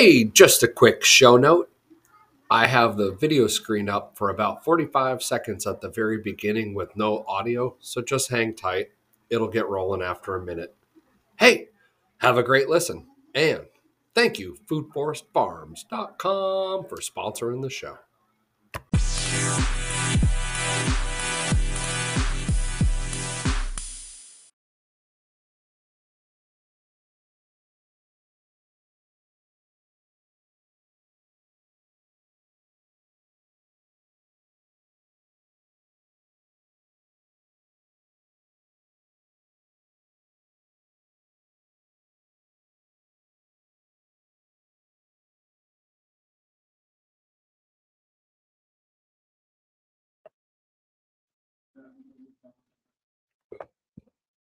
Hey, just a quick show note. I have the video screen up for about 45 seconds at the very beginning with no audio, so just hang tight. It'll get rolling after a minute. Hey, have a great listen. And thank you, foodforestfarms.com, for sponsoring the show.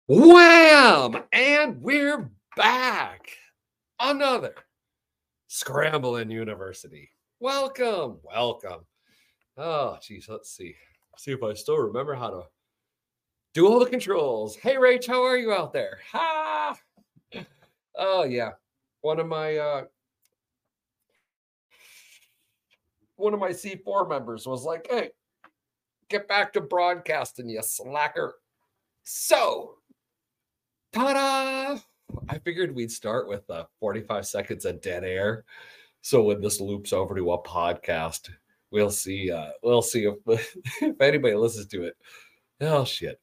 Wham! And we're back. Another Scramblin University. Welcome, welcome. Oh, geez, let's see. See if I still remember how to do all the controls. Hey, Rach, how are you out there? Ha! Oh, yeah. One of my uh one of my C4 members was like, hey, get back to broadcasting, you slacker. So ta-da! I figured we'd start with uh, 45 seconds of dead air. So when this loops over to a podcast, we'll see. Uh, we'll see if, if anybody listens to it. Oh shit!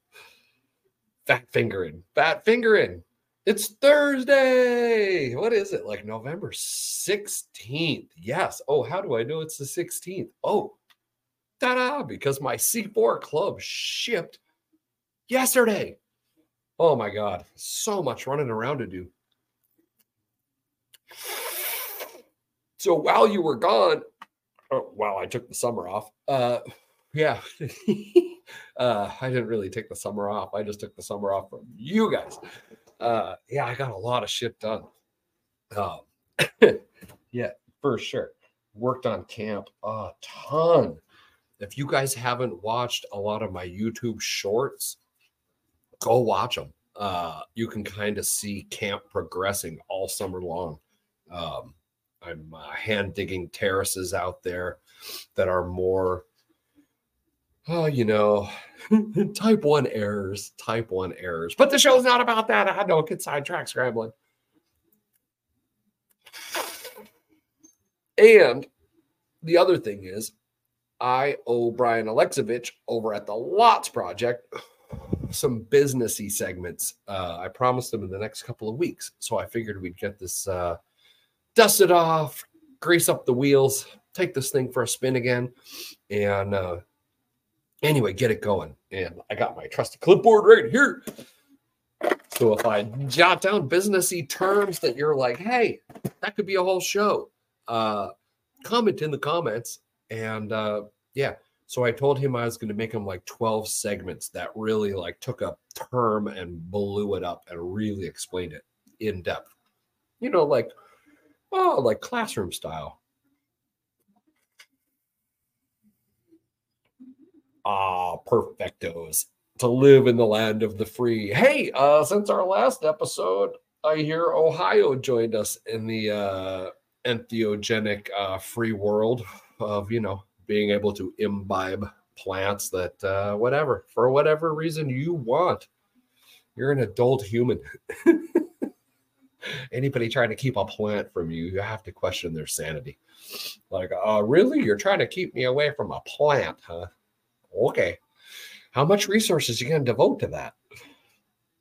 Fat fingering, fat fingering. It's Thursday. What is it? Like November 16th. Yes. Oh, how do I know it's the 16th? Oh, ta-da! Because my C4 club shipped yesterday. Oh my God, so much running around to do. So while you were gone, oh, while I took the summer off, uh, yeah, uh, I didn't really take the summer off. I just took the summer off from you guys. Uh, yeah, I got a lot of shit done. Um, yeah, for sure. Worked on camp a ton. If you guys haven't watched a lot of my YouTube shorts, go watch them. Uh, you can kind of see camp progressing all summer long. Um, I'm uh, hand digging terraces out there that are more, oh, you know, type one errors, type one errors. But the show's not about that. I don't get sidetracked scrambling. And the other thing is, I owe Brian Alexovich over at the Lots Project some businessy segments. Uh, I promised them in the next couple of weeks, so I figured we'd get this uh, dusted off, grease up the wheels, take this thing for a spin again, and uh, anyway, get it going. And I got my trusty clipboard right here. So if I jot down businessy terms that you're like, hey, that could be a whole show, uh, comment in the comments. And uh, yeah, so I told him I was going to make him like 12 segments that really like took a term and blew it up and really explained it in depth. You know, like, oh, like classroom style. Ah, perfectos to live in the land of the free. Hey, uh, since our last episode, I hear Ohio joined us in the uh, entheogenic uh, free world of, you know, being able to imbibe plants that uh, whatever for whatever reason you want. You're an adult human. Anybody trying to keep a plant from you you have to question their sanity. Like uh really? You're trying to keep me away from a plant huh? Okay. How much resources you going to devote to that?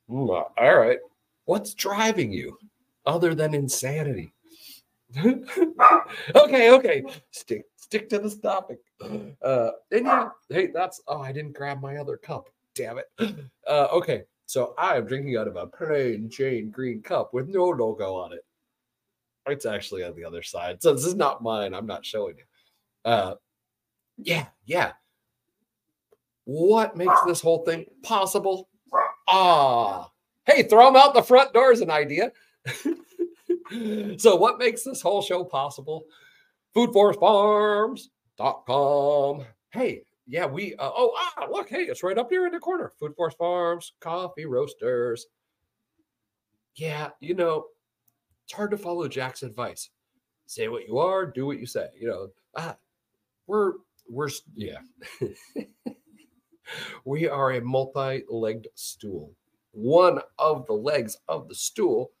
Mm, all right. What's driving you other than insanity? Okay okay. Stick stick to this topic. Uh, and yeah, hey, that's oh, I didn't grab my other cup. Damn it. Uh, okay, so I am drinking out of a plain Jane green cup with no logo on it. It's actually on the other side. So this is not mine. I'm not showing you. Uh, yeah, yeah. What makes this whole thing possible? Ah, hey, throw them out the front door is an idea. so, what makes this whole show possible? foodforestfarms.com. Hey, yeah, we, uh, oh, ah, look, hey, it's right up here in the corner. Food Forest Farms, coffee roasters. Yeah, you know, it's hard to follow Jack's advice. say what you are, do what you say. You know, ah, we're we're yeah. we are a multi-legged stool. One of the legs of the stool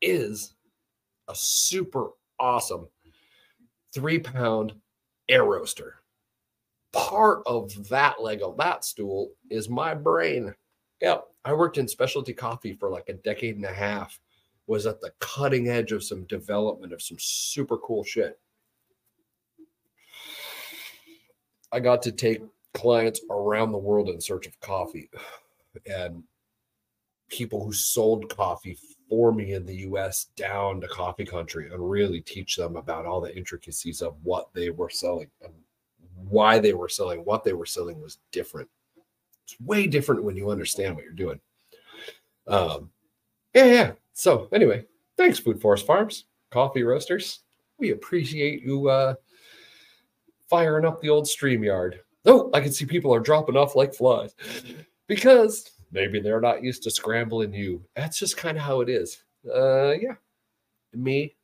is a super awesome three pound air roaster. Part of that leg of that stool is my brain. Yep. I worked in specialty coffee for like a decade and a half, was at the cutting edge of some development of some super cool shit. I got to take clients around the world in search of coffee and people who sold coffee for me in the US down to coffee country and really teach them about all the intricacies of what they were selling and why they were selling. What they were selling was different. It's way different when you understand what you're doing. Um, yeah, yeah. So anyway, thanks, Food Forest Farms, coffee roasters. We appreciate you uh, firing up the old StreamYard. Oh, I can see people are dropping off like flies because maybe they're not used to scrambling you. That's just kind of how it is. Uh, yeah, me,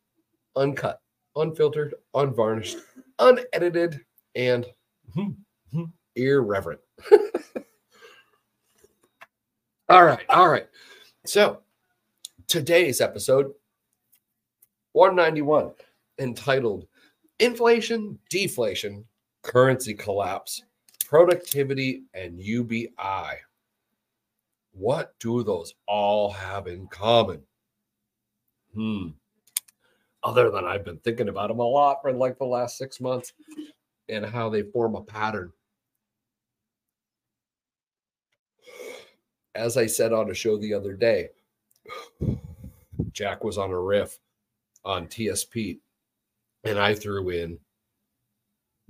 uncut, unfiltered, unvarnished, unedited, and hmm, hmm, irreverent. all right, all right. So today's episode 191 entitled Inflation, Deflation, Currency Collapse, Productivity, and UBI. What do those all have in common? Hmm. Other than I've been thinking about them a lot for like the last six months and how they form a pattern. As I said on a show the other day, Jack was on a riff on TSP, and I threw in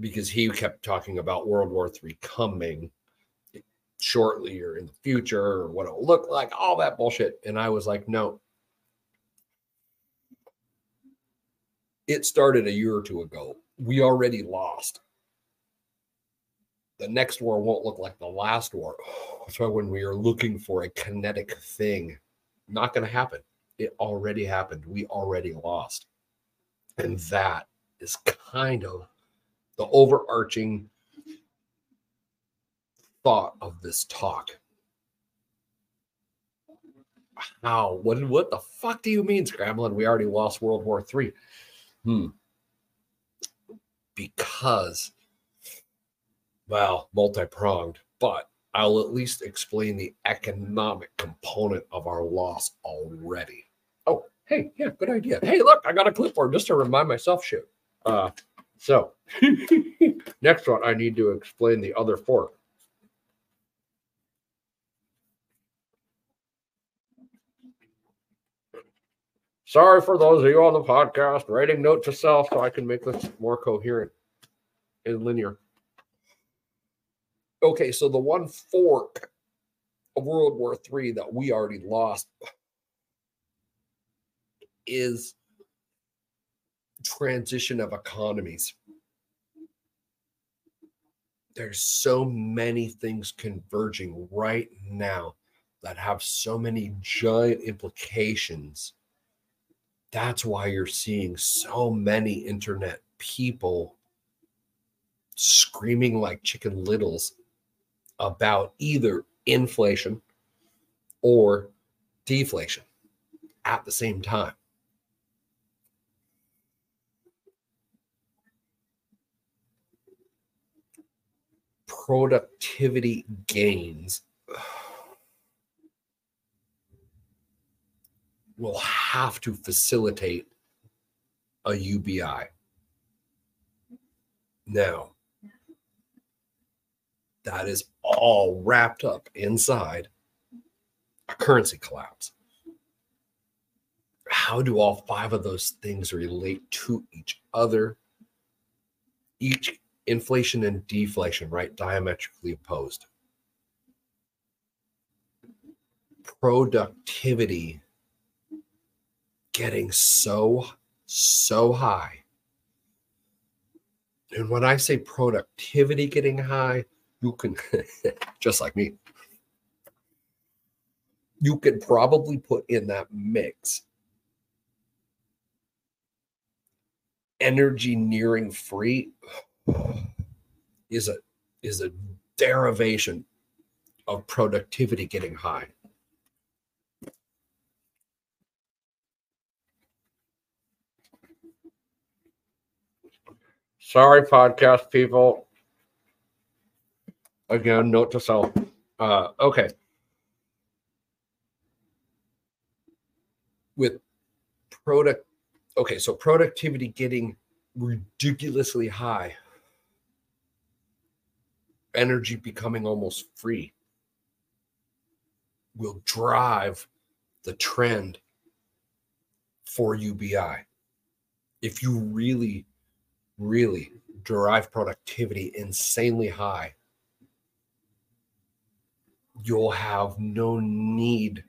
because he kept talking about World War III coming shortly or in the future or what it'll look like, all that bullshit. And I was like, no. It started a year or two ago. We already lost. The next war won't look like the last war. That's why when we are looking for a kinetic thing, not going to happen. It already happened. We already lost. And that is kind of the overarching thought of this talk. How? What? What the fuck do you mean, scrambling? We already lost World War Three. Hmm. Because, well, multi-pronged, but I'll at least explain the economic component of our loss already. Oh, hey, yeah, good idea. Hey, look, I got a clipboard just to remind myself shit. Uh, so next one, I need to explain the other fork. Sorry for those of you on the podcast, writing note to self so I can make this more coherent and linear. Okay, so the one fork of World War III that we already lost is transition of economies. There's so many things converging right now that have so many giant implications. That's why you're seeing so many internet people screaming like chicken littles about either inflation or deflation at the same time. Productivity gains will have to facilitate a UBI. Now, that is all wrapped up inside a currency collapse. How do all five of those things relate to each other? Each inflation and deflation, right? Diametrically opposed. Productivity getting so, so high. And when I say productivity getting high, you can, just like me, you can probably put in that mix energy nearing free is a is a derivation of productivity getting high. Sorry, podcast people. Again, note to self. Uh, okay. With product, okay, so productivity getting ridiculously high, energy becoming almost free will drive the trend for UBI. If you really really drive productivity insanely high, you'll have no need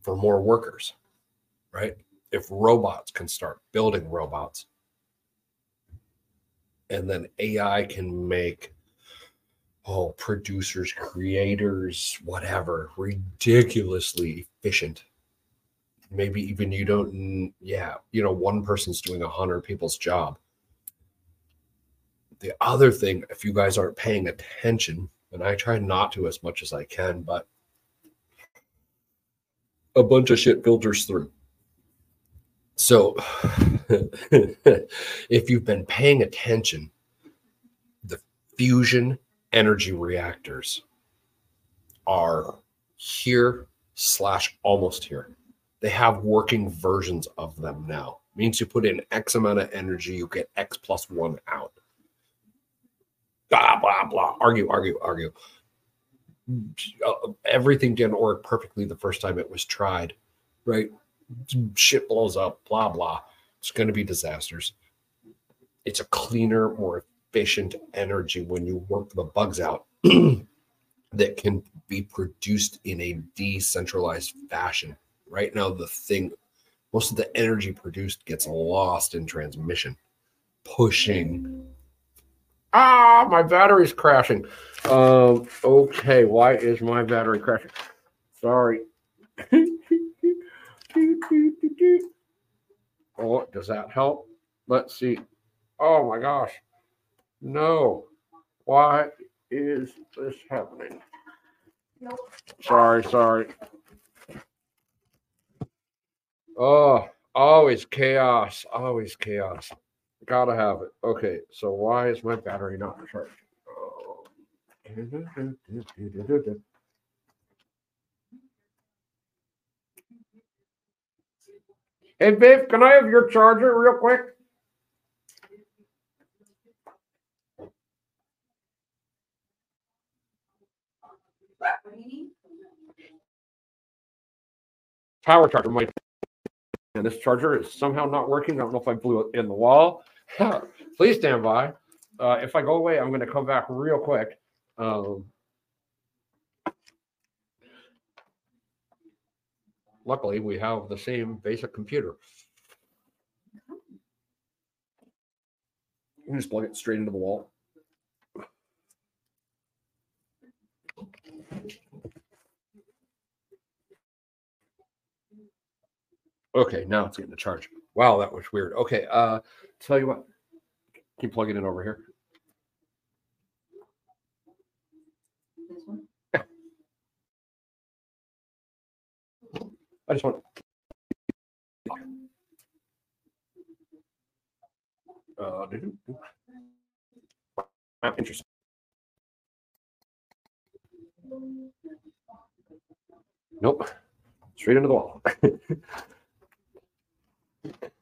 for more workers, right? If robots can start building robots, and then AI can make oh producers, creators, whatever, ridiculously efficient. Maybe even you don't, yeah, you know, one person's doing a hundred people's job the other thing, if you guys aren't paying attention, and I try not to as much as I can, but a bunch of shit filters through. So if you've been paying attention, the fusion energy reactors are here slash almost here. They have working versions of them now. means you put in X amount of energy, you get X plus one out blah blah blah. Argue argue argue. Uh, everything didn't work perfectly the first time it was tried right? Shit blows up blah blah. It's going to be disasters. It's a cleaner more efficient energy when you work the bugs out that can be produced in a decentralized fashion. Right now the thing most of the energy produced gets lost in transmission pushing Ah, my battery's crashing. Um, okay, why is my battery crashing? Sorry. oh, does that help? Let's see. Oh my gosh. No. Why is this happening? Nope. Sorry, sorry. Oh, always chaos. Always chaos. Gotta have it. Okay, so why is my battery not charged? Oh. Um. Hey, Viv, can I have your charger real quick? Power charger My And this charger is somehow not working. I don't know if I blew it in the wall. Please stand by. Uh, if I go away, I'm going to come back real quick. Um, luckily, we have the same basic computer. You can just plug it straight into the wall. Okay, now it's getting a charge. Wow, that was weird. Okay, uh, tell you what, keep plugging it in over here. This one? I just want. Uh, interesting. Nope. Straight into the wall.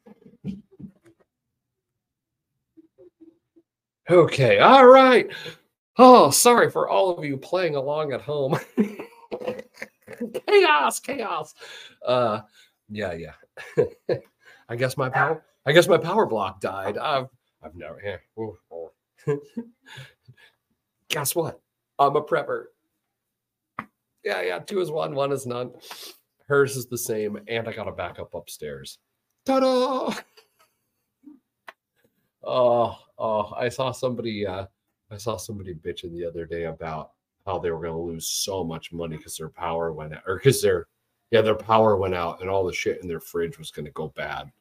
Okay, all right. Oh, sorry for all of you playing along at home. chaos, chaos. Uh yeah, yeah. I guess my power I guess my power block died. I've I've never yeah. guess what? I'm a prepper. Yeah, yeah, two is one, one is none. Hers is the same, and I got a backup upstairs. Ta-da! Oh, oh, I saw somebody uh I saw somebody bitching the other day about how they were going to lose so much money because their power went out or because their yeah, their power went out and all the shit in their fridge was going to go bad.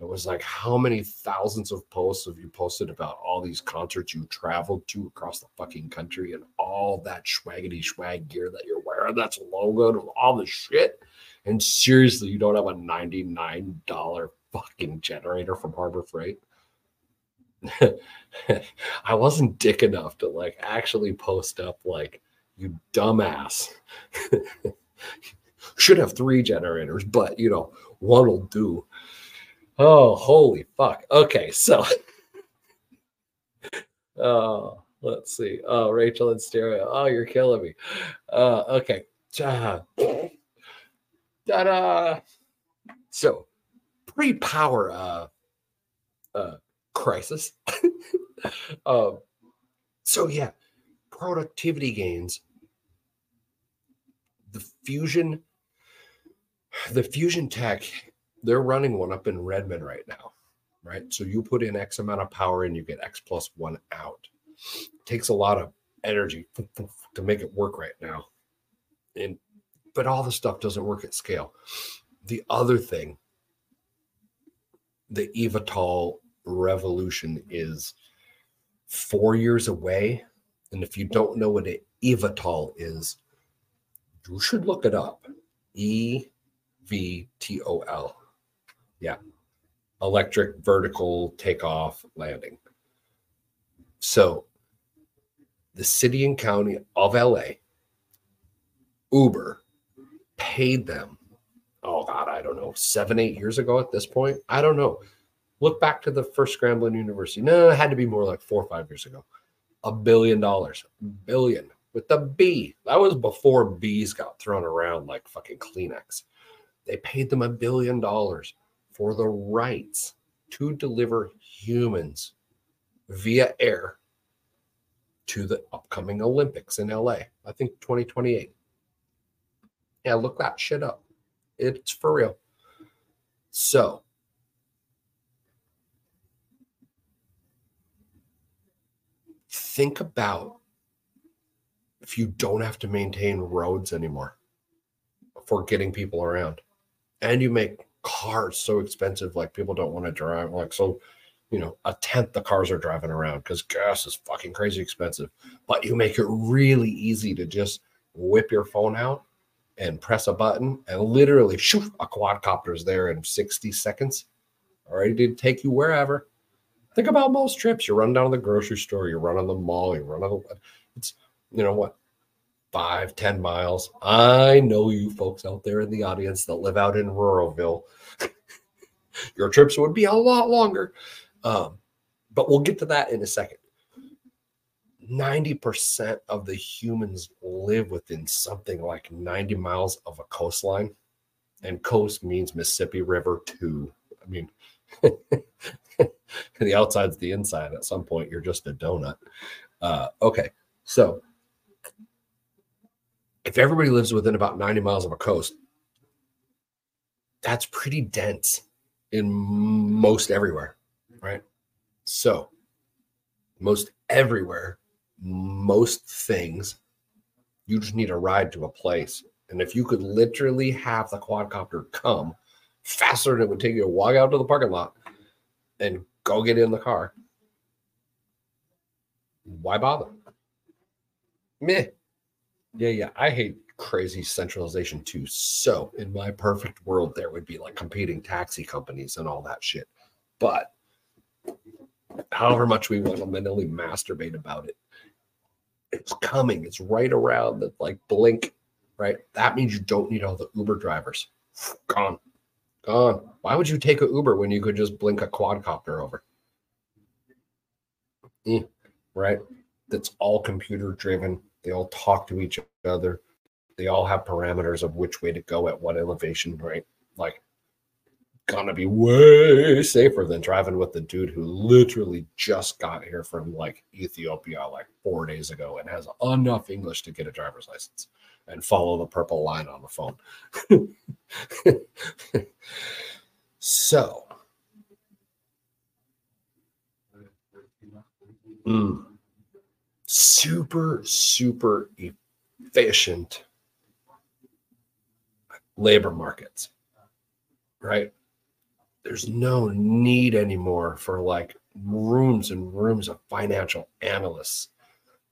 It was like, how many thousands of posts have you posted about all these concerts you traveled to across the fucking country and all that swaggity swag gear that you're wearing that's logoed and all the shit? And seriously, you don't have a $99 fucking generator from Harbor Freight? I wasn't dick enough to like actually post up like you dumbass. Should have three generators, but you know, one will do. Oh, holy fuck. Okay, so oh, let's see. Oh, Rachel and stereo. Oh, you're killing me. Uh, okay. Ta-da. So pre-power uh uh crisis. um, so yeah, productivity gains. The fusion, the fusion tech, they're running one up in Redmond right now, right? So you put in X amount of power and you get X plus one out. It takes a lot of energy to make it work right now. And but all the stuff doesn't work at scale. The other thing, the eVTOL revolution is four years away. And if you don't know what an eVTOL is, you should look it up. E V T O L. Yeah. Electric vertical takeoff landing. So the city and county of LA, Uber, paid them, oh God, I don't know, seven, eight years ago at this point. I don't know. Look back to the first Scramblin University. No, it had to be more like four or five years ago. A billion dollars, billion with the B. That was before B's got thrown around like fucking Kleenex. They paid them a billion dollars for the rights to deliver humans via air to the upcoming Olympics in LA. I think 2028. Yeah, look that shit up. It's for real. So, think about if you don't have to maintain roads anymore for getting people around. And you make cars so expensive like people don't want to drive like so you know a tenth the cars are driving around because gas is fucking crazy expensive. But you make it really easy to just whip your phone out and press a button and literally shoot a quadcopter is there in 60 seconds. Ready to take you wherever Think about most trips. You run down to the grocery store, you run on the mall, you run on the it's you know what, five, ten miles. I know you folks out there in the audience that live out in Ruralville. Your trips would be a lot longer. Um, but we'll get to that in a second. 90% of the humans live within something like 90 miles of a coastline. And coast means Mississippi River too. I mean, the outside's the inside. At some point, you're just a donut. Uh, okay, so if everybody lives within about 90 miles of a coast, that's pretty dense in most everywhere, right? So, most everywhere, most things, you just need a ride to a place. And if you could literally have the quadcopter come faster than it would take you to walk out to the parking lot and go get in the car. Why bother? Meh. Yeah, yeah. I hate crazy centralization too. So, in my perfect world, there would be like competing taxi companies and all that shit. But however much we want to mentally masturbate about it, it's coming. It's right around the like blink, right? That means you don't need all the Uber drivers. Gone. Gone. Why would you take a Uber when you could just blink a quadcopter over? Mm, right? That's all computer driven. They all talk to each other. They all have parameters of which way to go at what elevation, right? Like, gonna be way safer than driving with the dude who literally just got here from like Ethiopia like four days ago and has enough English to get a driver's license and follow the purple line on the phone. so, mm, super, super efficient labor markets, right? There's no need anymore for like rooms and rooms of financial analysts.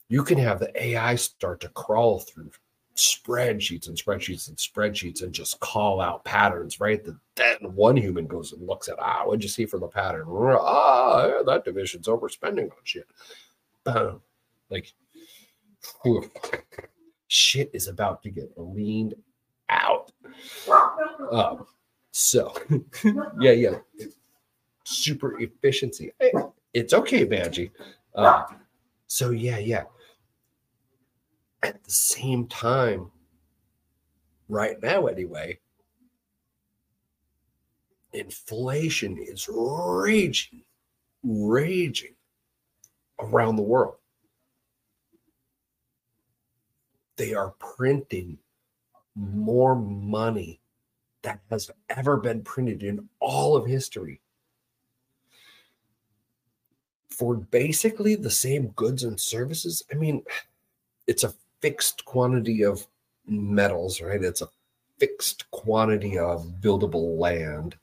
You can have the AI start to crawl through spreadsheets and spreadsheets and spreadsheets and just call out patterns, right? That then one human goes and looks at, ah, what'd you see for the pattern? Ah, that division's overspending on shit. Boom. Like, shit is about to get leaned out. Um, so, yeah, yeah, super efficiency. It's okay, Banji. Uh, so, yeah, yeah. At the same time, right now, anyway, inflation is raging, raging around the world. They are printing more money that has ever been printed in all of history for basically the same goods and services. I mean, it's a fixed quantity of metals, right? It's a fixed quantity of buildable land.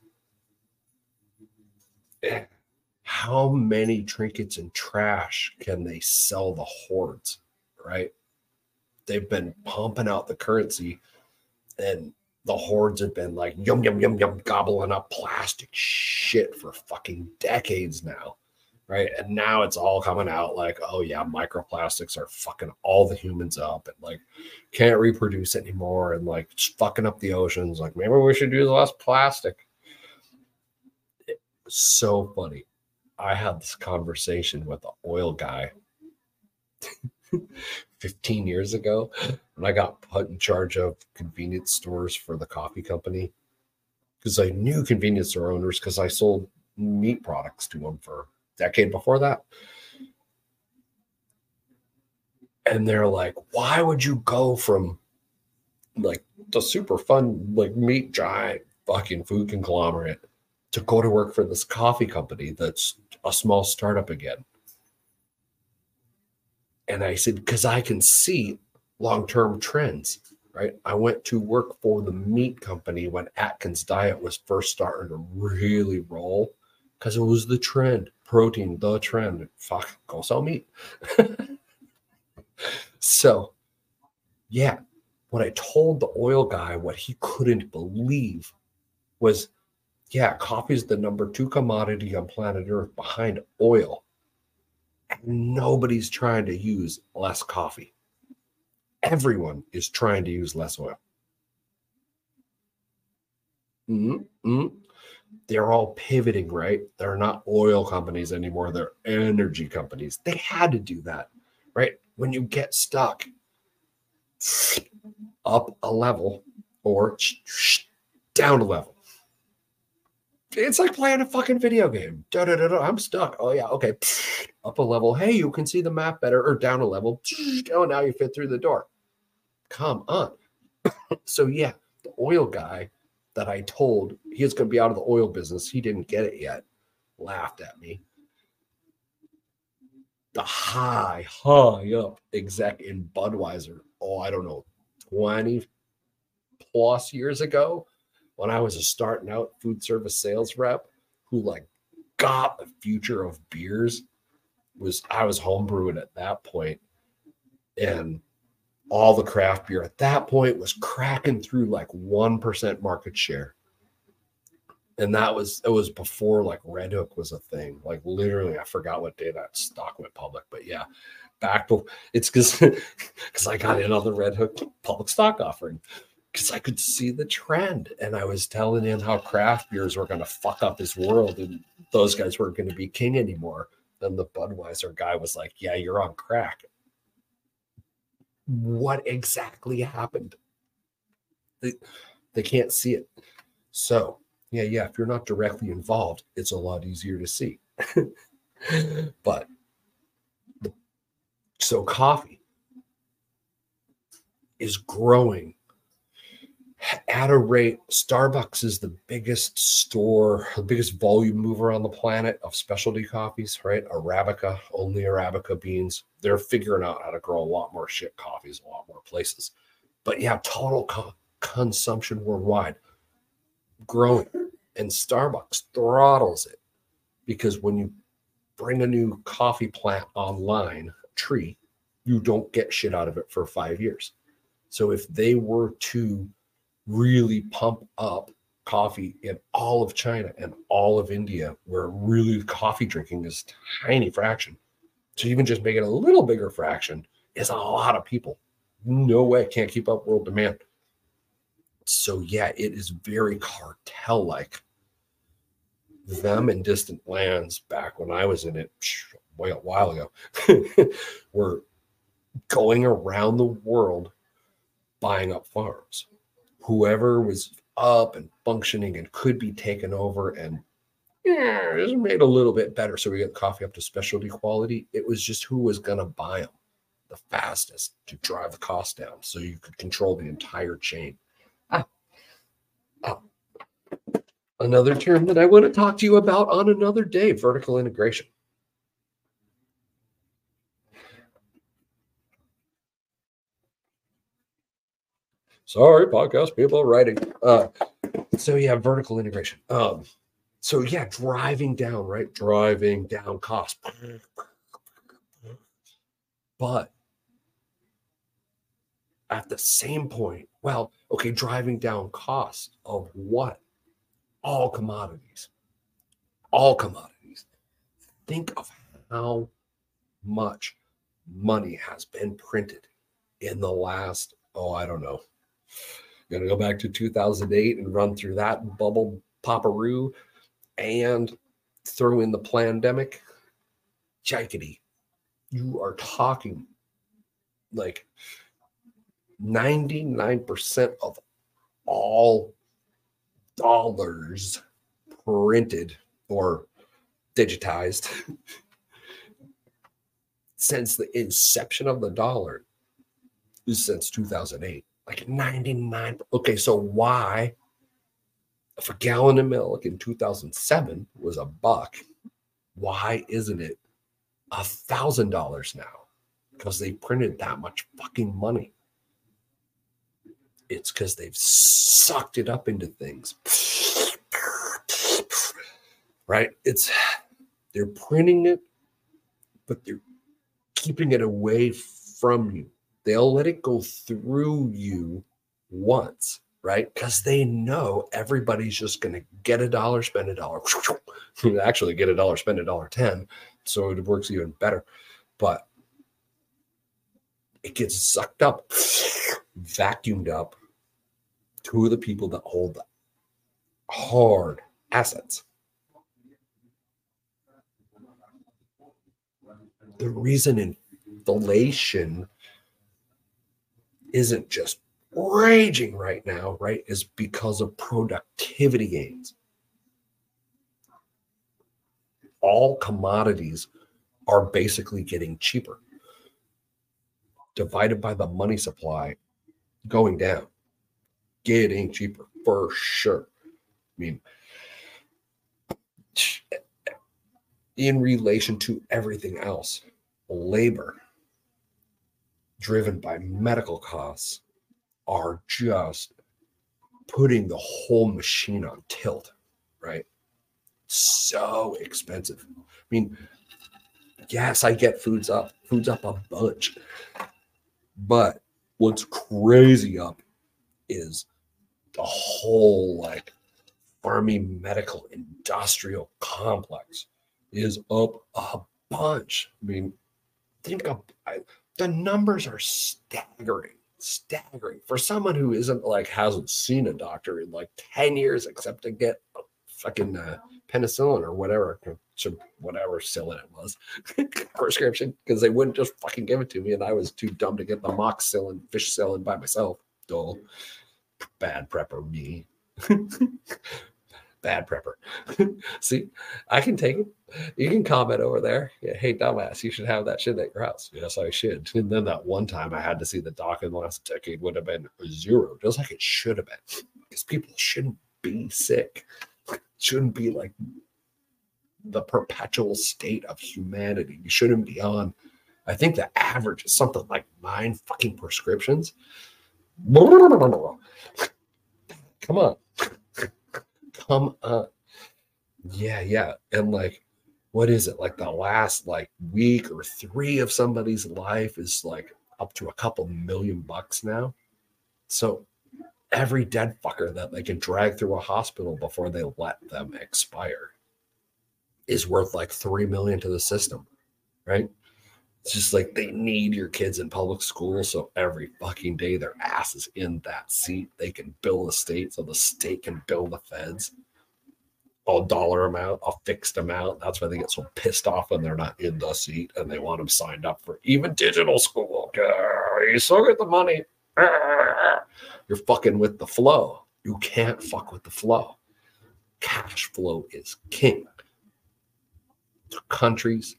How many trinkets and trash can they sell the hordes, right? They've been pumping out the currency and the hordes have been like yum yum yum yum gobbling up plastic shit for fucking decades now right? And now it's all coming out like oh yeah microplastics are fucking all the humans up and like can't reproduce anymore and like fucking up the oceans. Like maybe we should do less plastic. It so funny. I had this conversation with the oil guy 15 years ago when I got put in charge of convenience stores for the coffee company because I knew convenience store owners because I sold meat products to them for a decade before that. And they're like, why would you go from like the super fun, like meat giant fucking food conglomerate to go to work for this coffee company that's a small startup again? And I said, because I can see long term trends, right? I went to work for the meat company when Atkins Diet was first starting to really roll because it was the trend protein, the trend. Fuck, go sell meat. so, yeah, what I told the oil guy, what he couldn't believe was, yeah, coffee is the number two commodity on planet Earth behind oil and nobody's trying to use less coffee. Everyone is trying to use less oil. Mm-hmm. They're all pivoting, right? They're not oil companies anymore. They're energy companies. They had to do that, right? When you get stuck up a level or down a level, it's like playing a fucking video game. Da, da, da, da. I'm stuck. Oh yeah, okay. Up a level. Hey, you can see the map better, or down a level. Oh, now you fit through the door. Come on. so yeah, the oil guy that I told he was going to be out of the oil business. He didn't get it yet. Laughed at me. The high, high up exec in Budweiser. Oh, I don't know, 20 plus years ago when I was a starting out food service sales rep who like got the future of beers was I was homebrewing at that point and all the craft beer at that point was cracking through like 1% market share. And that was it was before like Redhook was a thing. Like literally, I forgot what day that stock went public, but yeah, back it's because because I got in on the Redhook public stock offering because I could see the trend. And I was telling him how craft beers were going to fuck up his world and those guys weren't going to be king anymore. Then the Budweiser guy was like, Yeah, you're on crack. What exactly happened? They, they can't see it. So, yeah, yeah, if you're not directly involved, it's a lot easier to see. but so coffee is growing at a rate starbucks is the biggest store the biggest volume mover on the planet of specialty coffees right? Arabica only arabica beans. They're figuring out how to grow a lot more shit coffees a lot more places. But yeah total co- consumption worldwide growing And Starbucks throttles it. Because when you bring a new coffee plant online, tree, you don't get shit out of it for five years. So if they were to really pump up coffee in all of China and all of India, where really coffee drinking is tiny fraction, to even just make it a little bigger fraction is a lot of people. No way, can't keep up world demand. So yeah, it is very cartel-like. Them in distant lands back when I was in it, way a while ago, were going around the world buying up farms. Whoever was up and functioning and could be taken over and yeah, it was made a little bit better. So we got coffee up to specialty quality. It was just who was going to buy them the fastest to drive the cost down so you could control the entire chain. Ah. ah. Another term that I want to talk to you about on another day vertical integration. Sorry, podcast people writing. Uh, so yeah, vertical integration. Um, so yeah, driving down, right? Driving down cost. But at the same point, well, okay, driving down costs of what? All commodities. All commodities. Think of how much money has been printed in the last, oh, I don't know, Going to go back to 2008 and run through that bubble poparoo and throw in the pandemic. Jikety, you are talking like 99% of all dollars printed or digitized since the inception of the dollar is since 2008 like 99. Okay, so why if a gallon of milk in 2007 was a buck, why isn't it a thousand dollars now? Because they printed that much fucking money. It's because they've sucked it up into things. Right? It's they're printing it, but they're keeping it away from you they'll let it go through you once, right? Because they know everybody's just going to get a dollar, spend a dollar, actually get a dollar, spend a dollar 10. So it works even better. But it gets sucked up, vacuumed up to the people that hold the hard assets. The reason inflation isn't just raging right now, right, is because of productivity gains. All commodities are basically getting cheaper, divided by the money supply going down, getting cheaper for sure. I mean, in relation to everything else, labor driven by medical costs are just putting the whole machine on tilt, right? So expensive. I mean, yes, I get foods up, foods up a bunch. But what's crazy up is the whole like farming medical industrial complex is up a bunch. I mean, think of I, the numbers are staggering staggering. For someone who isn't like hasn't seen a doctor in like 10 years except to get a fucking uh, penicillin or whatever whatever cyllin it was prescription because they wouldn't just fucking give it to me and i was too dumb to get the moxicillin fish cyllin by myself. Dull. Bad prepper me bad prepper. See, I can take it. You can comment over there. Yeah, hey, dumbass, you should have that shit at your house. Yes, I should. And then that one time I had to see the doc in the last decade would have been zero, just like it should have been. Because people shouldn't be sick. It shouldn't be like the perpetual state of humanity. You shouldn't be on. I think the average is something like nine fucking prescriptions. Come on. Come on. Yeah, yeah. And like, what is it? Like the last like week or three of somebody's life is like up to a couple million bucks now. So every dead fucker that they can drag through a hospital before they let them expire is worth like three million to the system, right? It's just like they need your kids in public school. So every fucking day their ass is in that seat. They can bill the state so the state can bill the feds a dollar amount, a fixed amount. That's why they get so pissed off when they're not in the seat and they want them signed up for even digital school. You still get the money. You're fucking with the flow. You can't fuck with the flow. Cash flow is king. Countries,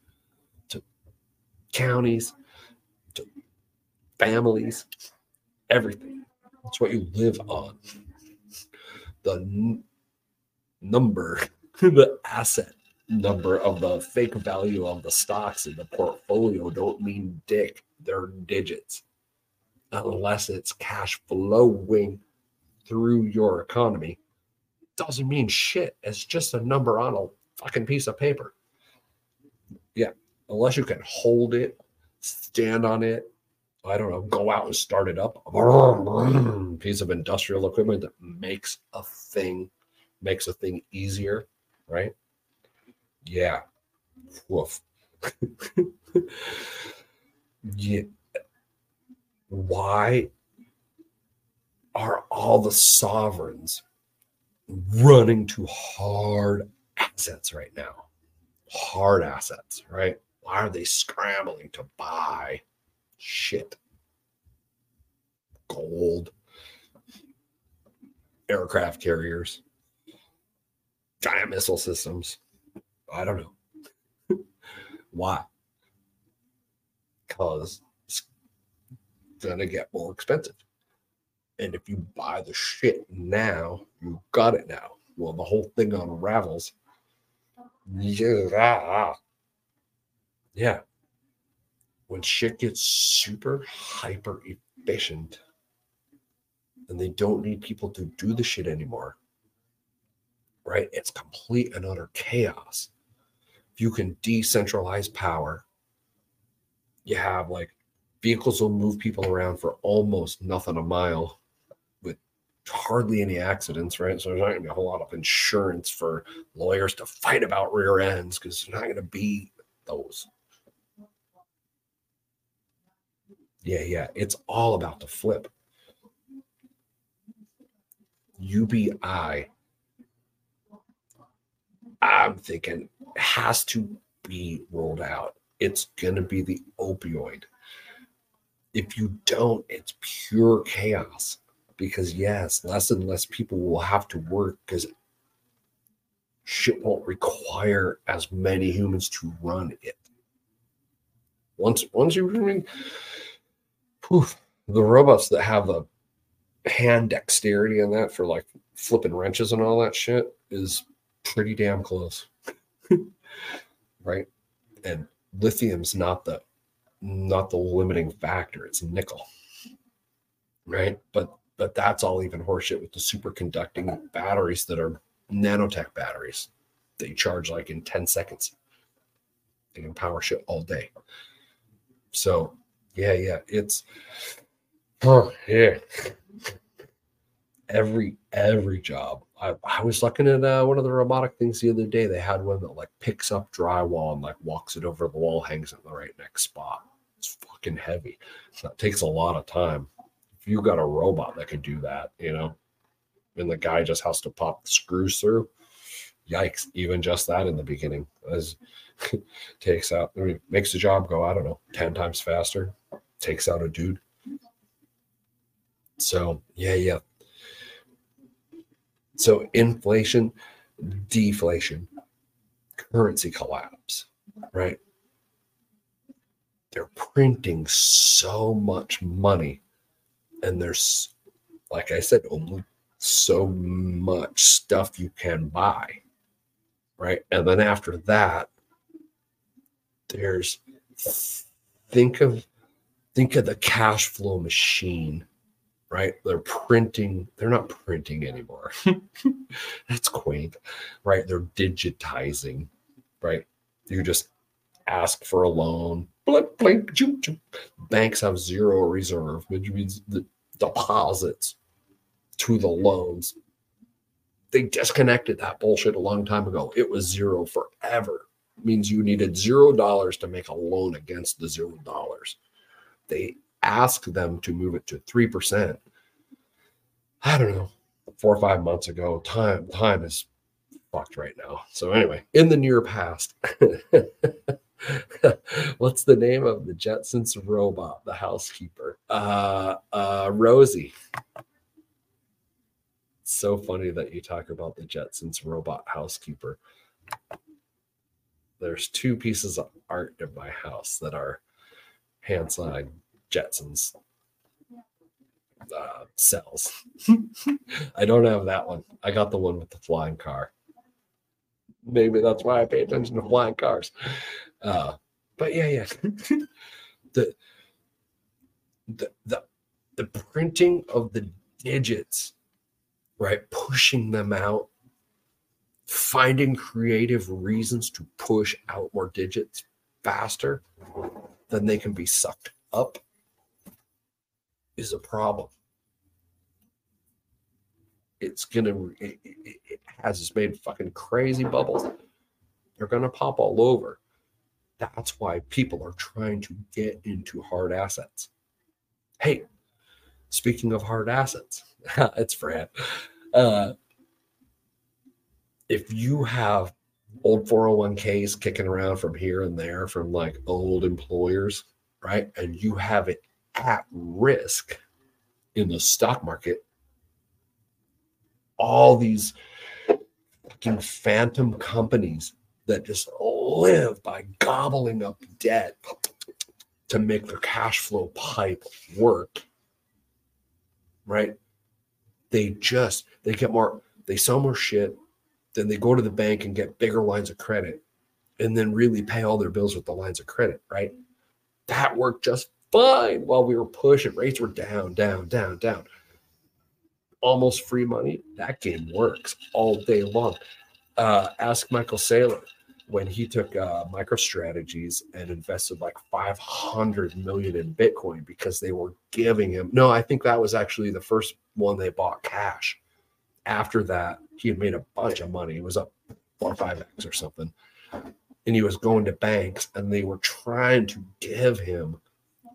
counties, to families, everything. That's what you live on. The n- number, the asset number of the fake value of the stocks in the portfolio don't mean dick. They're digits unless it's cash flowing through your economy, doesn't mean shit. It's just a number on a fucking piece of paper. Yeah, unless you can hold it, stand on it, I don't know, go out and start it up. Piece of industrial equipment that makes a thing, makes a thing easier, right? Yeah. Woof. yeah why are all the sovereigns running to hard assets right now? Hard assets, right? Why are they scrambling to buy shit? Gold, aircraft carriers, giant missile systems. I don't know. Why? Because it's going to get more expensive. And if you buy the shit now, you got it now. Well, the whole thing unravels. Yeah. Yeah. When shit gets super hyper efficient and they don't need people to do the shit anymore, right? It's complete and utter chaos. If you can decentralize power, you have like vehicles will move people around for almost nothing a mile with hardly any accidents, right? So there's not going to be a whole lot of insurance for lawyers to fight about rear ends because there's not going to be those. Yeah, yeah. It's all about the flip. UBI, I'm thinking, has to be rolled out. It's going to be the opioid if you don't, it's pure chaos. Because yes, less and less people will have to work because shit won't require as many humans to run it. Once once you bring the robots that have the hand dexterity and that for like flipping wrenches and all that shit is pretty damn close. right? And lithium's not the not the limiting factor. It's nickel, right? But but that's all even horseshit with the superconducting batteries that are nanotech batteries. They charge like in 10 seconds. They can power shit all day. So yeah, yeah, it's oh yeah. Every every job. I, I was looking at uh, one of the robotic things the other day. They had one that like picks up drywall and like walks it over the wall, hangs it in the right next spot. It's fucking heavy. That takes a lot of time. If you got a robot that could do that, you know, and the guy just has to pop the screws through, yikes, even just that in the beginning as takes out, I mean, makes the job go, I don't know, 10 times faster, takes out a dude. So, yeah, yeah. So, inflation, deflation, currency collapse, right? they're printing so much money and there's like i said only so much stuff you can buy right and then after that there's think of think of the cash flow machine right? They're printing, they're not printing anymore. That's quaint, right? They're digitizing, right? You just ask for a loan, blink, blink, choo, choo. Banks have zero reserve, which means the deposits to the loans. They disconnected that bullshit a long time ago. It was zero forever. It means you needed zero dollars to make a loan against the zero dollars. They asked them to move it to three percent. I don't know, four or five months ago. Time time is fucked right now. So anyway, in the near past, what's the name of the Jetsons robot, the housekeeper? Uh, uh, Rosie. So funny that you talk about the Jetsons robot housekeeper. There's two pieces of art in my house that are hand signed Jetsons uh, cells. I don't have that one. I got the one with the flying car. Maybe that's why I pay attention to flying cars. Uh, but yeah, yeah. the, the the the printing of the digits, right? Pushing them out, finding creative reasons to push out more digits faster than they can be sucked up is a problem. It's gonna it, it, has it's made fucking crazy bubbles. They're gonna pop all over. That's why people are trying to get into hard assets. Hey, speaking of hard assets, it's Fran. Uh, if you have old 401ks kicking around from here and there from like old employers, right? And you have it at risk in the stock market, all these fucking phantom companies that just live by gobbling up debt to make their cash flow pipe work right? They just they get more they sell more shit then they go to the bank and get bigger lines of credit and then really pay all their bills with the lines of credit right? That worked just fine while we were pushing. Rates were down down down down. Almost free money, that game works all day long. Uh, ask Michael Saylor when he took uh, MicroStrategies and invested like 500 million in Bitcoin because they were giving him. No, I think that was actually the first one they bought cash. After that, he had made a bunch of money. It was up four or five X or something. And he was going to banks and they were trying to give him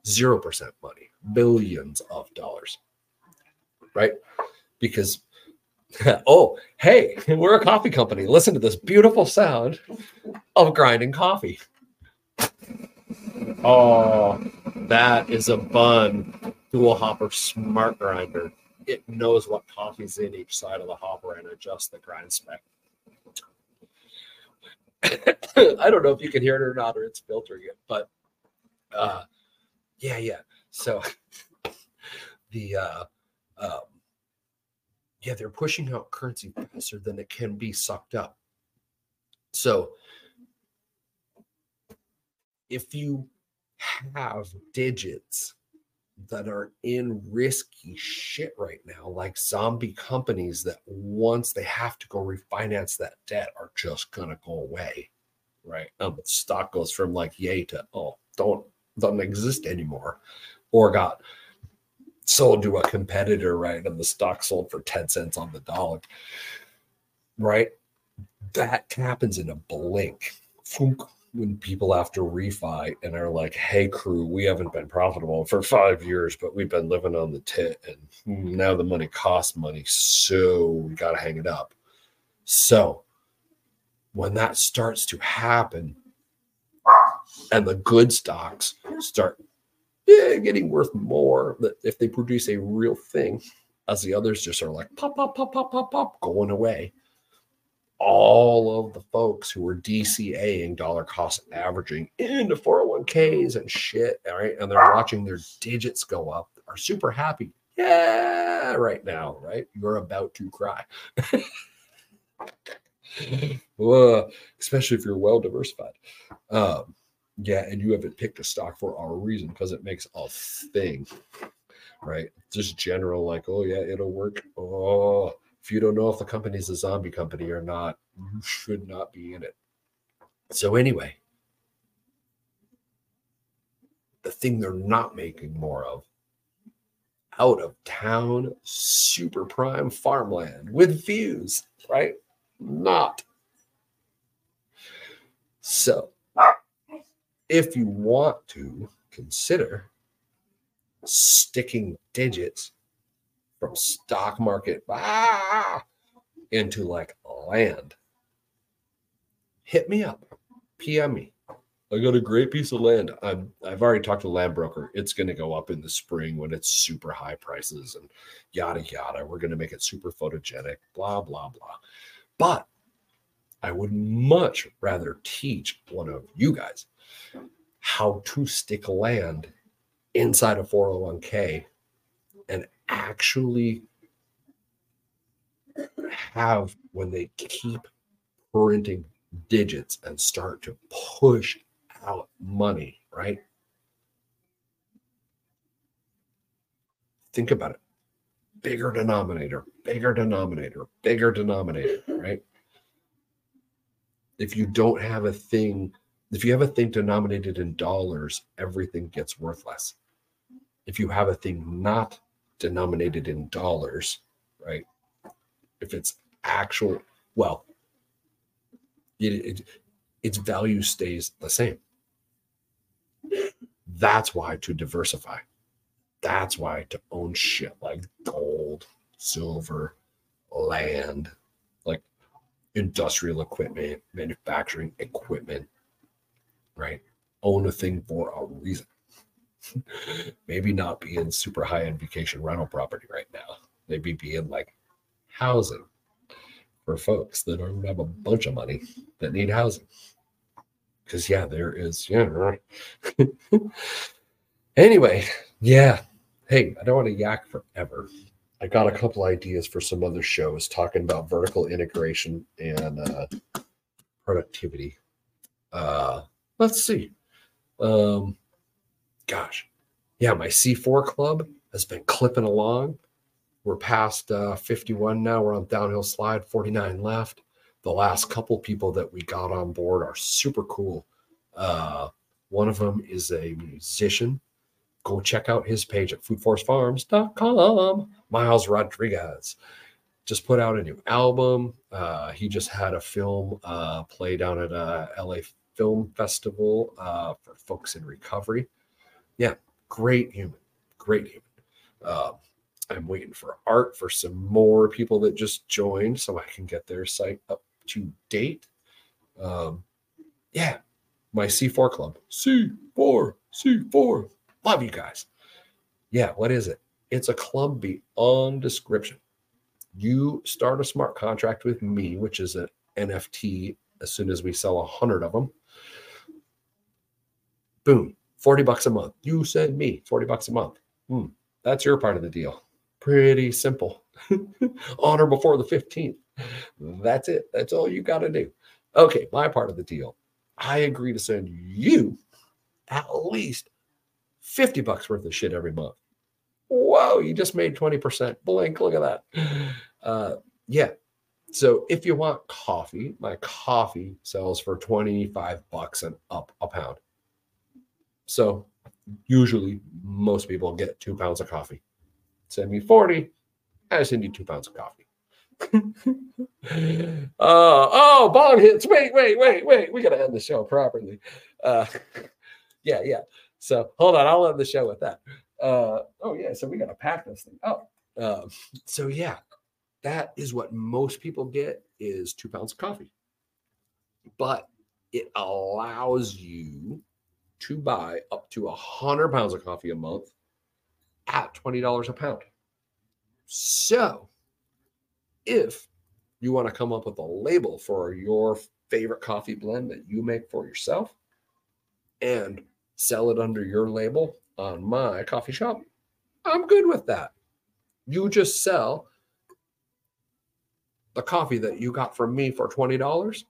0% money, billions of dollars. Right? because oh hey we're a coffee company. Listen to this beautiful sound of grinding coffee. Oh that is a Bunn dual hopper smart grinder. It knows what coffee's in each side of the hopper and adjusts the grind spec. I don't know if you can hear it or not or it's filtering it but uh yeah yeah. So the uh um yeah, they're pushing out currency faster than it can be sucked up. So if you have digits that are in risky shit right now, like zombie companies that once they have to go refinance that debt are just gonna go away, right? Um, stock goes from like yay to oh, don't doesn't exist anymore, or got sold to a competitor, right? And the stock sold for 10 cents on the dollar, right? That happens in a blink. When people have to refi and are like, hey, crew, we haven't been profitable for five years, but we've been living on the tit. And now the money costs money. So we got to hang it up. So when that starts to happen and the good stocks start yeah, getting worth more that if they produce a real thing, as the others just are like pop, pop, pop, pop, pop, pop, going away. All of the folks who were DCAing dollar cost averaging into 401ks and shit, all right, and they're watching their digits go up, are super happy. Yeah, right now, right? You're about to cry. well, especially if you're well diversified. Um, yeah, and you haven't picked a stock for our reason because it makes a thing. right? Just general, like, oh yeah, it'll work. Oh, if you don't know if the company's a zombie company or not, you should not be in it. So anyway, the thing they're not making more of out of town super prime farmland with views, right? Not. So, if you want to consider sticking digits from stock market ah, into like land, hit me up, PM me. I got a great piece of land. I'm, I've already talked to the land broker. It's going to go up in the spring when it's super high prices and yada yada. We're going to make it super photogenic, blah blah blah. But I would much rather teach one of you guys how to stick land inside a 401k and actually have when they keep printing digits and start to push out money, right? Think about it. Bigger denominator, bigger denominator, bigger denominator, right? If you don't have a thing, if you have a thing denominated in dollars, everything gets worth less. If you have a thing not denominated in dollars, right? If it's actual, well, it, it, its value stays the same. That's why to diversify. That's why to own shit like gold, silver, land, like industrial equipment, manufacturing equipment, right? Own a thing for a reason. Maybe not be in super high end vacation rental property right now. Maybe be in like housing for folks that don't have a bunch of money that need housing because yeah, there is yeah. anyway, yeah. Hey, I don't want to yak forever. I got a couple ideas for some other shows talking about vertical integration and uh, productivity. Uh, let's see. Um, gosh, yeah, my C4 club has been clipping along. We're past uh, 51 now. We're on downhill slide, 49 left the last couple people that we got on board are super cool. Uh, one of them is a musician. Go check out his page at foodforestfarms.com. Miles Rodriguez just put out a new album. Uh, he just had a film uh, play down at a LA Film Festival uh, for folks in recovery. Yeah, great human, great human. Uh, I'm waiting for art for some more people that just joined so I can get their site up to date. Um, yeah, my C4 club. C4, C4. Love you guys. Yeah, what is it? It's a club beyond description. You start a smart contract with me, which is an NFT as soon as we sell a hundred of them. Boom, 40 bucks a month. You send me 40 bucks a month. Hmm, that's your part of the deal. Pretty simple. Honor before the 15th. That's it. That's all you got to do. Okay, my part of the deal. I agree to send you at least 50 bucks worth of shit every month. Whoa, you just made 20%. Blink, look at that. Uh, yeah. So if you want coffee, my coffee sells for 25 bucks and up a pound. So usually most people get two pounds of coffee. Send me 40, I send you two pounds of coffee. uh, oh, bong hits. Wait, wait, wait, wait. We got to end the show properly. Uh, yeah, yeah. So hold on. I'll end the show with that. Uh, oh, yeah. So we got to pack this thing. Oh, um, so yeah, that is what most people get is two pounds of coffee. But it allows you to buy up to a hundred pounds of coffee a month at $20 a pound. So if you want to come up with a label for your favorite coffee blend that you make for yourself and sell it under your label on my coffee shop, I'm good with that. You just sell the coffee that you got from me for $20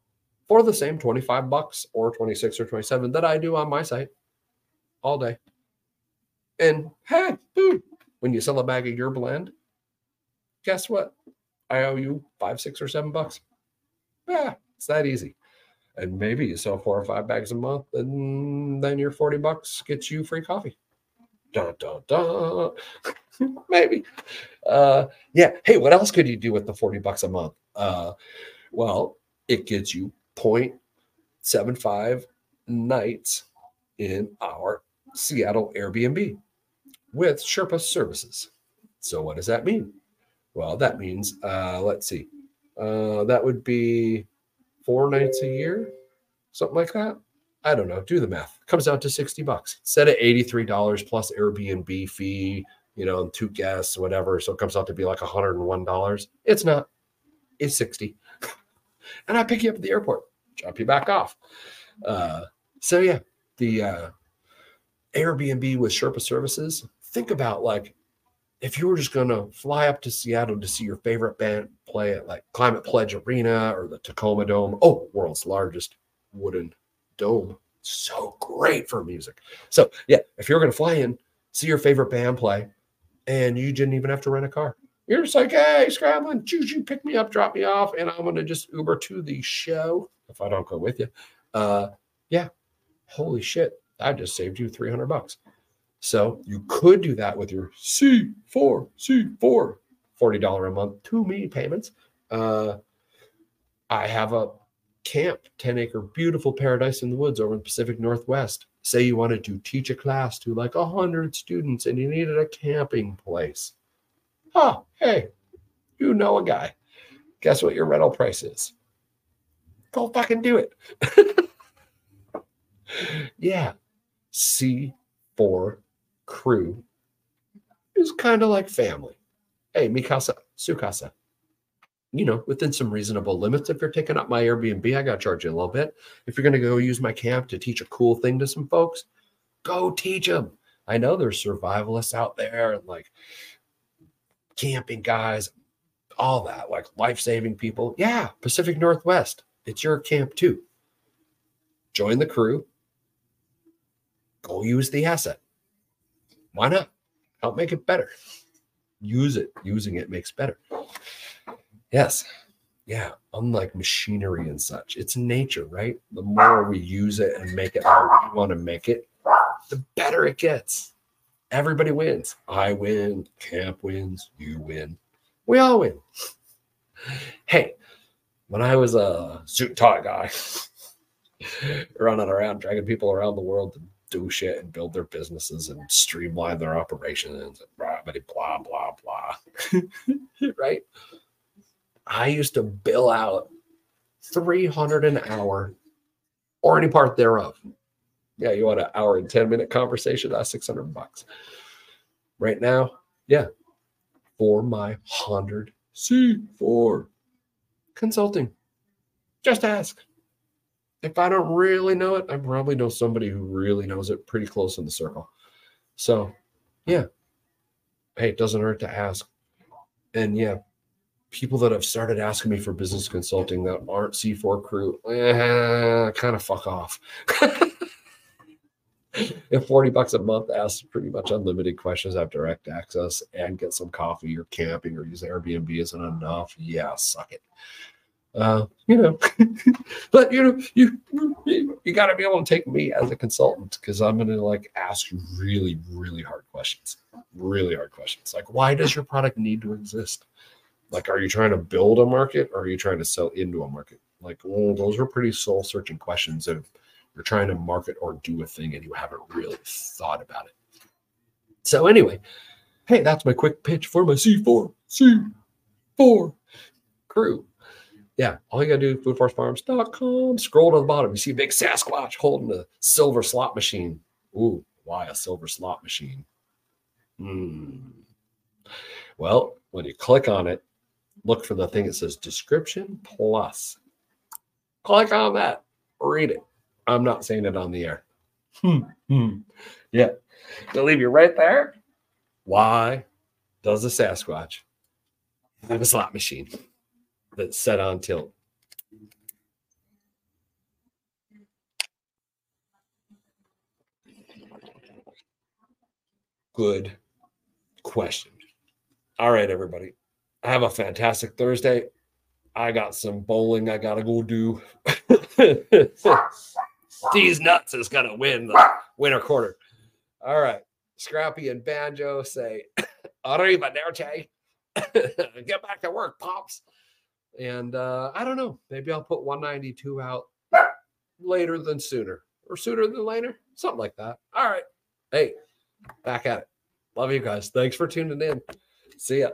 for the same 25 bucks or 26 or 27 that I do on my site all day. And hey, when you sell a bag of your blend, guess what? I owe you five, six, or seven bucks. Yeah, it's that easy. And maybe you sell four or five bags a month, and then your 40 bucks gets you free coffee. Dun, dun, dun. maybe. Uh, yeah. Hey, what else could you do with the 40 bucks a month? Uh, well, it gets you 0.75 nights in our Seattle Airbnb with Sherpa services. So, what does that mean? Well, that means, uh, let's see, uh, that would be four nights a year, something like that. I don't know. Do the math. Comes out to 60 bucks Set at $83 plus Airbnb fee, you know, two guests, whatever. So it comes out to be like $101. It's not, it's 60. And I pick you up at the airport, drop you back off. Uh, so yeah, the uh, Airbnb with Sherpa services. Think about like if you were just going to fly up to Seattle to see your favorite band play at like Climate Pledge Arena or the Tacoma Dome, oh, world's largest wooden dome. So great for music. So, yeah, if you're going to fly in, see your favorite band play, and you didn't even have to rent a car. You're just like, hey, scrambling, choo choo, pick me up, drop me off, and I'm to just Uber to the show if I don't go with you. Uh, yeah, holy shit, I just saved you 300 bucks. So you could do that with your C4, C4, $40 a month, to me payments. Uh, I have a camp, 10 acre, beautiful paradise in the woods over in the Pacific Northwest. Say you wanted to teach a class to like 100 students and you needed a camping place. Oh, hey, you know a guy. Guess what your rental price is? Go fucking do it. yeah. C4 crew is kind of like family. Hey, Mikasa, Sukasa. You know, within some reasonable limits. If you're taking up my Airbnb, I got to charge you a little bit. If you're going to go use my camp to teach a cool thing to some folks, go teach them. I know there's survivalists out there and like camping guys, all that, like life saving people. Yeah, Pacific Northwest, it's your camp too. Join the crew, go use the asset. Why not? Help make it better. Use it. Using it makes better. Yes. Yeah. Unlike machinery and such, it's nature, right? The more we use it and make it how we want to make it, the better it gets. Everybody wins. I win. Camp wins. You win. We all win. Hey, when I was a suit tie guy, running around, dragging people around the world to do shit and build their businesses and streamline their operations and blah blah blah blah. right? I used to bill out 300 an hour or any part thereof. Yeah, you want an hour and 10 minute conversation, that's 600 bucks. Right now, yeah, for my 100 C4 consulting. Just ask if I don't really know it, I probably know somebody who really knows it pretty close in the circle. So, yeah. Hey, it doesn't hurt to ask. And yeah, people that have started asking me for business consulting that aren't C4 crew, eh, kind of fuck off. if 40 bucks a month asks pretty much unlimited questions, have direct access, and get some coffee or camping or use Airbnb isn't enough, yeah, suck it. Uh, you know, but you know, you you got to be able to take me as a consultant because I'm going to like ask you really, really hard questions, really hard questions. Like, why does your product need to exist? Like, are you trying to build a market or are you trying to sell into a market? Like, well, those are pretty soul searching questions you're trying to market or do a thing and you haven't really thought about it. So, anyway, hey, that's my quick pitch for my C4 C4 crew yeah, all you gotta do, foodforestfarms.com, scroll to the bottom. You see a big Sasquatch holding a silver slot machine. Ooh, why a silver slot machine? Hmm. Well, when you click on it, look for the thing that says description plus. Click on that, read it. I'm not saying it on the air. Hmm. Hmm. Yeah. They'll leave you right there. Why does a Sasquatch have a slot machine? that's set on tilt. Good question. All right, everybody. Have a fantastic Thursday. I got some bowling I gotta go do. These nuts is gonna win the winter quarter. All right. Scrappy and Banjo say, Arrivederci. Get back to work, pops. And uh, I don't know. Maybe I'll put 192 out later than sooner or sooner than later. Something like that. All right. Hey, back at it. Love you guys. Thanks for tuning in. See ya.